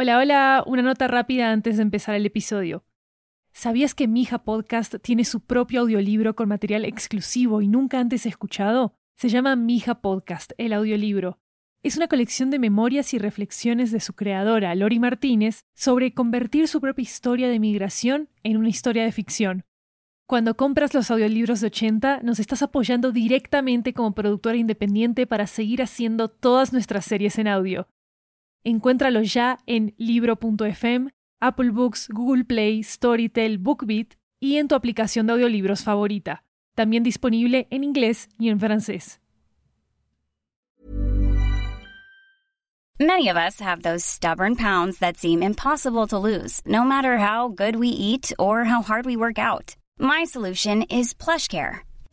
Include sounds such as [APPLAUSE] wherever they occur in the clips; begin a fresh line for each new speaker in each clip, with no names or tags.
Hola, hola, una nota rápida antes de empezar el episodio. ¿Sabías que Mija Podcast tiene su propio audiolibro con material exclusivo y nunca antes escuchado? Se llama Mija Podcast, el audiolibro. Es una colección de memorias y reflexiones de su creadora, Lori Martínez, sobre convertir su propia historia de migración en una historia de ficción. Cuando compras los audiolibros de 80, nos estás apoyando directamente como productora independiente para seguir haciendo todas nuestras series en audio. Encuéntralo ya en libro.fm, Apple Books, Google Play, Storytel, BookBeat y en tu aplicación de audiolibros favorita. También disponible en inglés y en francés.
Many of us have those stubborn pounds that seem impossible to lose, no matter how good we eat or how hard we work out. My solution is PlushCare.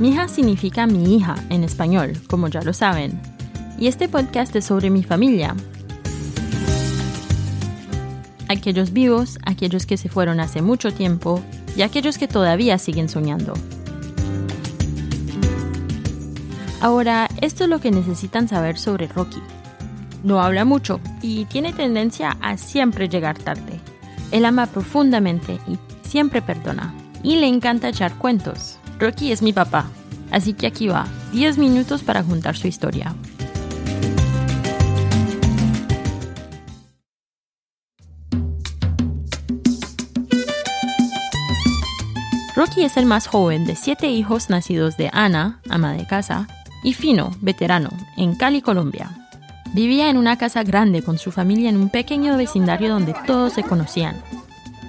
Mija significa mi hija en español, como ya lo saben. Y este podcast es sobre mi familia. Aquellos vivos, aquellos que se fueron hace mucho tiempo y aquellos que todavía siguen soñando. Ahora, esto es lo que necesitan saber sobre Rocky. No habla mucho y tiene tendencia a siempre llegar tarde. Él ama profundamente y siempre perdona. Y le encanta echar cuentos. Rocky es mi papá, así que aquí va, 10 minutos para juntar su historia. Rocky es el más joven de siete hijos nacidos de Ana, ama de casa, y Fino, veterano, en Cali, Colombia. Vivía en una casa grande con su familia en un pequeño vecindario donde todos se conocían.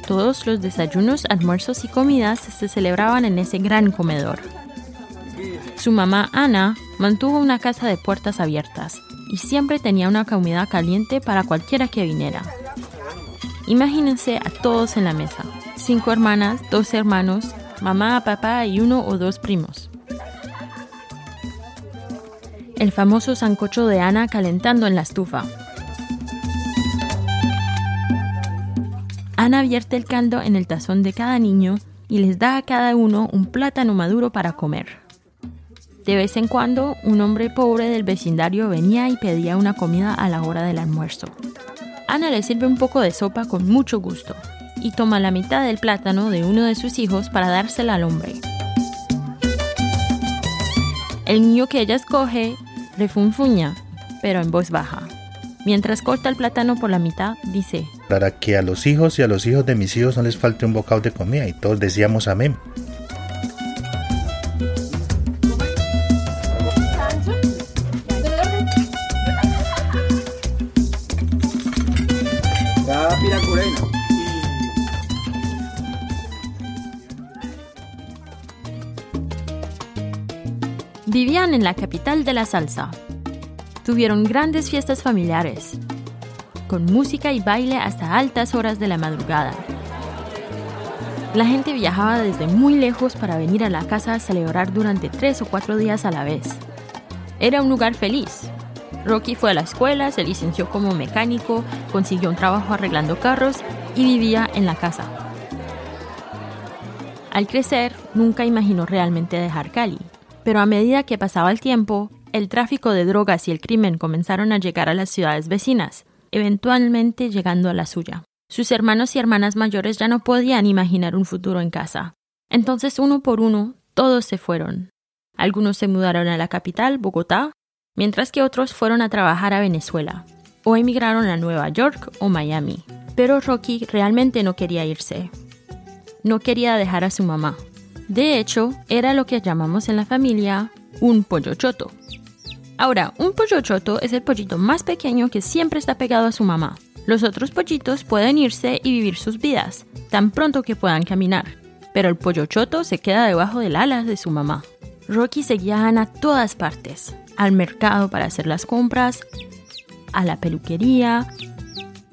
Todos los desayunos, almuerzos y comidas se celebraban en ese gran comedor. Su mamá Ana mantuvo una casa de puertas abiertas y siempre tenía una comida caliente para cualquiera que viniera. Imagínense a todos en la mesa, cinco hermanas, dos hermanos, mamá, papá y uno o dos primos. El famoso sancocho de Ana calentando en la estufa. Ana vierte el caldo en el tazón de cada niño y les da a cada uno un plátano maduro para comer. De vez en cuando, un hombre pobre del vecindario venía y pedía una comida a la hora del almuerzo. Ana le sirve un poco de sopa con mucho gusto y toma la mitad del plátano de uno de sus hijos para dársela al hombre. El niño que ella escoge refunfuña, pero en voz baja. Mientras corta el plátano por la mitad, dice,
Para que a los hijos y a los hijos de mis hijos no les falte un bocado de comida y todos decíamos amén.
Vivían en la capital de la salsa. Tuvieron grandes fiestas familiares, con música y baile hasta altas horas de la madrugada. La gente viajaba desde muy lejos para venir a la casa a celebrar durante tres o cuatro días a la vez. Era un lugar feliz. Rocky fue a la escuela, se licenció como mecánico, consiguió un trabajo arreglando carros y vivía en la casa. Al crecer, nunca imaginó realmente dejar Cali, pero a medida que pasaba el tiempo, el tráfico de drogas y el crimen comenzaron a llegar a las ciudades vecinas, eventualmente llegando a la suya. Sus hermanos y hermanas mayores ya no podían imaginar un futuro en casa. Entonces, uno por uno, todos se fueron. Algunos se mudaron a la capital, Bogotá, mientras que otros fueron a trabajar a Venezuela, o emigraron a Nueva York o Miami. Pero Rocky realmente no quería irse. No quería dejar a su mamá. De hecho, era lo que llamamos en la familia un pollo choto. Ahora, un pollo choto es el pollito más pequeño que siempre está pegado a su mamá. Los otros pollitos pueden irse y vivir sus vidas, tan pronto que puedan caminar. Pero el pollo choto se queda debajo del ala de su mamá. Rocky seguía a Ana a todas partes. Al mercado para hacer las compras, a la peluquería,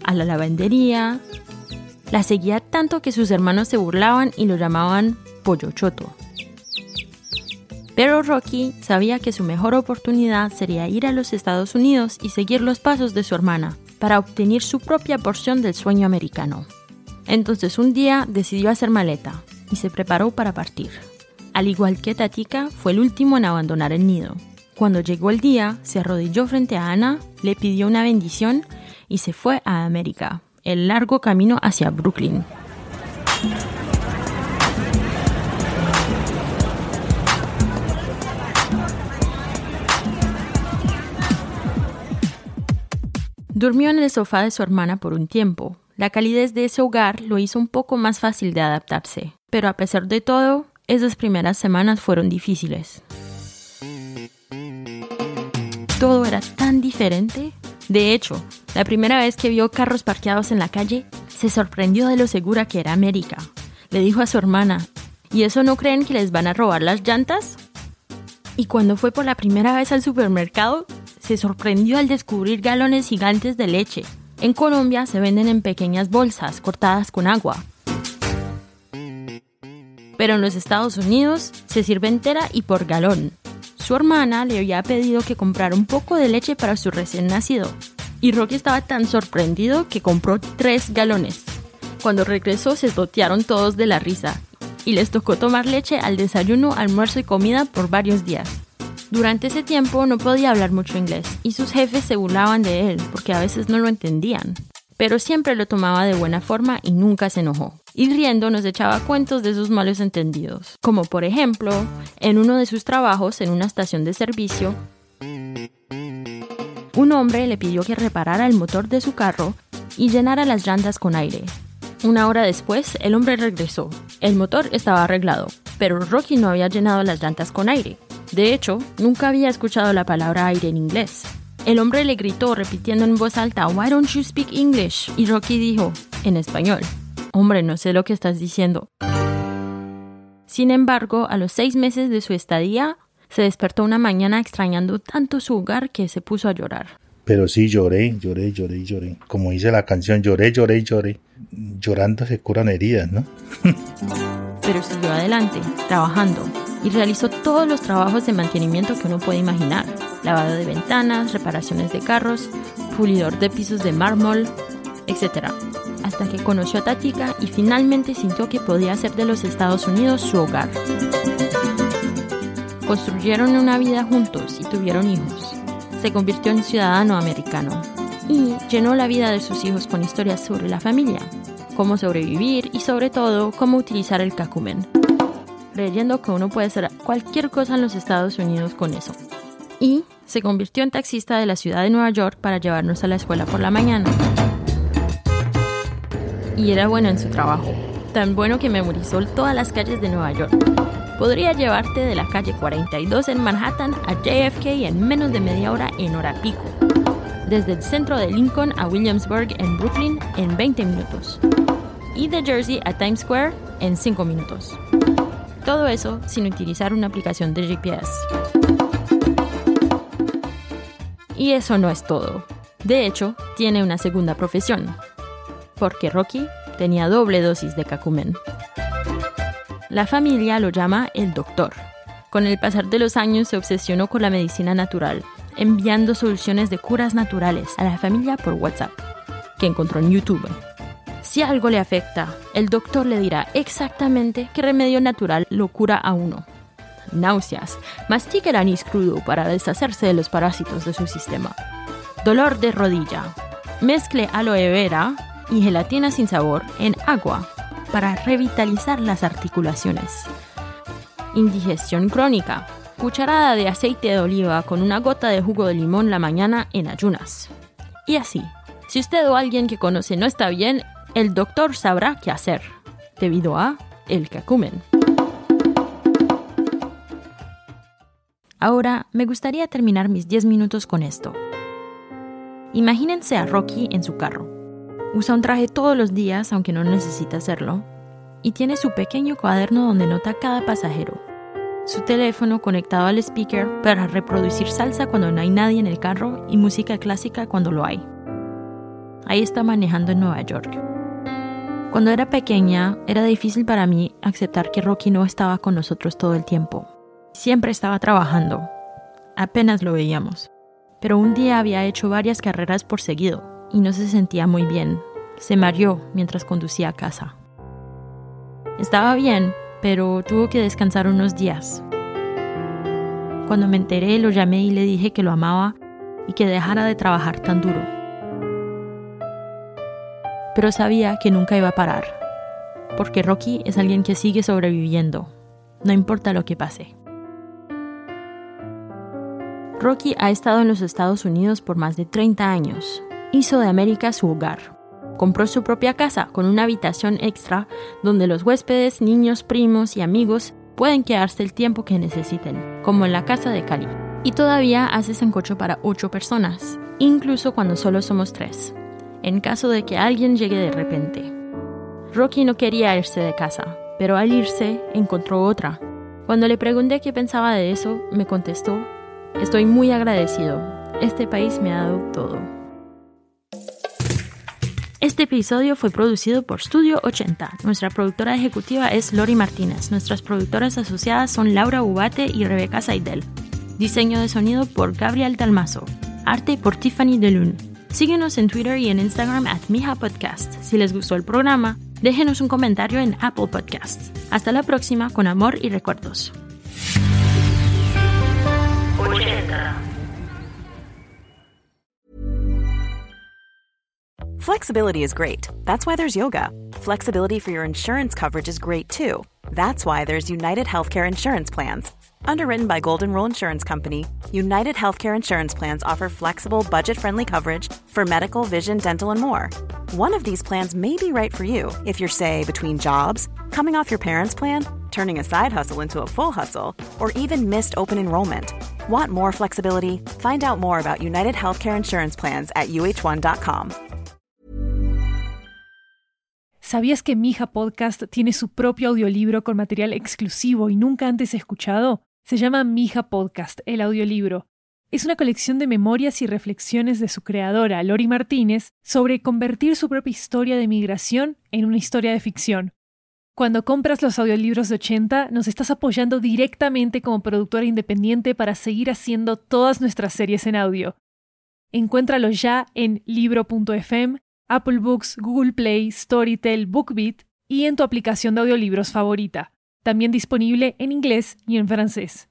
a la lavandería. La seguía tanto que sus hermanos se burlaban y lo llamaban pollo choto. Pero Rocky sabía que su mejor oportunidad sería ir a los Estados Unidos y seguir los pasos de su hermana para obtener su propia porción del sueño americano. Entonces un día decidió hacer maleta y se preparó para partir. Al igual que Tatika, fue el último en abandonar el nido. Cuando llegó el día, se arrodilló frente a Ana, le pidió una bendición y se fue a América, el largo camino hacia Brooklyn. Durmió en el sofá de su hermana por un tiempo, la calidez de ese hogar lo hizo un poco más fácil de adaptarse, pero a pesar de todo, esas primeras semanas fueron difíciles. Todo era tan diferente. De hecho, la primera vez que vio carros parqueados en la calle, se sorprendió de lo segura que era América. Le dijo a su hermana, ¿y eso no creen que les van a robar las llantas? Y cuando fue por la primera vez al supermercado, se sorprendió al descubrir galones gigantes de leche, en Colombia se venden en pequeñas bolsas cortadas con agua. Pero en los Estados Unidos se sirve entera y por galón. Su hermana le había pedido que comprara un poco de leche para su recién nacido. Y Rocky estaba tan sorprendido que compró tres galones. Cuando regresó se totearon todos de la risa y les tocó tomar leche al desayuno, almuerzo y comida por varios días. Durante ese tiempo no podía hablar mucho inglés y sus jefes se burlaban de él porque a veces no lo entendían. Pero siempre lo tomaba de buena forma y nunca se enojó. Y riendo nos echaba cuentos de sus malos entendidos, como por ejemplo, en uno de sus trabajos en una estación de servicio, un hombre le pidió que reparara el motor de su carro y llenara las llantas con aire. Una hora después, el hombre regresó. El motor estaba arreglado, pero Rocky no había llenado las llantas con aire. De hecho, nunca había escuchado la palabra aire en inglés. El hombre le gritó repitiendo en voz alta, Why don't you speak English? Y Rocky dijo, en español, Hombre, no sé lo que estás diciendo. Sin embargo, a los seis meses de su estadía, se despertó una mañana extrañando tanto su hogar que se puso a llorar.
Pero sí lloré, lloré, lloré, lloré. Como dice la canción, lloré, lloré, lloré. Llorando se curan heridas, ¿no? [LAUGHS]
Pero siguió adelante, trabajando, y realizó todos los trabajos de mantenimiento que uno puede imaginar. Lavado de ventanas, reparaciones de carros, pulidor de pisos de mármol, etc. Hasta que conoció a Tatika y finalmente sintió que podía hacer de los Estados Unidos su hogar. Construyeron una vida juntos y tuvieron hijos. Se convirtió en ciudadano americano y llenó la vida de sus hijos con historias sobre la familia, cómo sobrevivir y sobre todo cómo utilizar el cacumen creyendo que uno puede hacer cualquier cosa en los Estados Unidos con eso. Y se convirtió en taxista de la ciudad de Nueva York para llevarnos a la escuela por la mañana. Y era bueno en su trabajo, tan bueno que memorizó todas las calles de Nueva York. Podría llevarte de la calle 42 en Manhattan a JFK en menos de media hora en hora pico. Desde el centro de Lincoln a Williamsburg en Brooklyn en 20 minutos. Y de Jersey a Times Square en 5 minutos. Todo eso sin utilizar una aplicación de GPS. Y eso no es todo. De hecho, tiene una segunda profesión, porque Rocky tenía doble dosis de cacumen. La familia lo llama el doctor. Con el pasar de los años se obsesionó con la medicina natural, enviando soluciones de curas naturales a la familia por WhatsApp, que encontró en YouTube. Si algo le afecta, el doctor le dirá exactamente qué remedio natural lo cura a uno. Náuseas. Mastique el anís crudo para deshacerse de los parásitos de su sistema. Dolor de rodilla. Mezcle aloe vera y gelatina sin sabor en agua para revitalizar las articulaciones. Indigestión crónica. Cucharada de aceite de oliva con una gota de jugo de limón la mañana en ayunas. Y así. Si usted o alguien que conoce no está bien, el doctor sabrá qué hacer, debido a el cacumen. Ahora me gustaría terminar mis 10 minutos con esto. Imagínense a Rocky en su carro. Usa un traje todos los días, aunque no necesita hacerlo, y tiene su pequeño cuaderno donde nota cada pasajero. Su teléfono conectado al speaker para reproducir salsa cuando no hay nadie en el carro y música clásica cuando lo hay. Ahí está manejando en Nueva York. Cuando era pequeña, era difícil para mí aceptar que Rocky no estaba con nosotros todo el tiempo. Siempre estaba trabajando. Apenas lo veíamos. Pero un día había hecho varias carreras por seguido y no se sentía muy bien. Se mareó mientras conducía a casa. Estaba bien, pero tuvo que descansar unos días. Cuando me enteré, lo llamé y le dije que lo amaba y que dejara de trabajar tan duro. Pero sabía que nunca iba a parar, porque Rocky es alguien que sigue sobreviviendo, no importa lo que pase. Rocky ha estado en los Estados Unidos por más de 30 años. Hizo de América su hogar. Compró su propia casa con una habitación extra donde los huéspedes, niños, primos y amigos pueden quedarse el tiempo que necesiten, como en la casa de Cali. Y todavía hace sancocho para 8 personas, incluso cuando solo somos 3, en caso de que alguien llegue de repente. Rocky no quería irse de casa, pero al irse encontró otra. Cuando le pregunté qué pensaba de eso, me contestó Estoy muy agradecido. Este país me ha dado todo. Este episodio fue producido por Studio 80. Nuestra productora ejecutiva es Lori Martínez. Nuestras productoras asociadas son Laura Ubate y Rebeca Saidel. Diseño de sonido por Gabriel Dalmazo. Arte por Tiffany DeLune. Síguenos en Twitter y en Instagram at Mija Podcast. Si les gustó el programa, déjenos un comentario en Apple Podcasts. Hasta la próxima con amor y recuerdos.
Flexibility is great. That's why there's yoga. Flexibility for your insurance coverage is great too. That's why there's United Healthcare Insurance Plans. Underwritten by Golden Rule Insurance Company, United Healthcare Insurance Plans offer flexible, budget friendly coverage for medical, vision, dental, and more. One of these plans may be right for you if you're, say, between jobs, coming off your parents' plan, turning a side hustle into a full hustle, or even missed open enrollment. Want more flexibility? Find out more about United Healthcare Insurance Plans at uh1.com.
¿Sabías que Mija Podcast tiene su propio audiolibro con material exclusivo y nunca antes escuchado? Se llama Mija Podcast, el audiolibro. Es una colección de memorias y reflexiones de su creadora, Lori Martínez, sobre convertir su propia historia de migración en una historia de ficción. Cuando compras los audiolibros de 80, nos estás apoyando directamente como productora independiente para seguir haciendo todas nuestras series en audio. Encuéntralo ya en libro.fm Apple Books, Google Play, Storytel, BookBeat y en tu aplicación de audiolibros favorita. También disponible en inglés y en francés.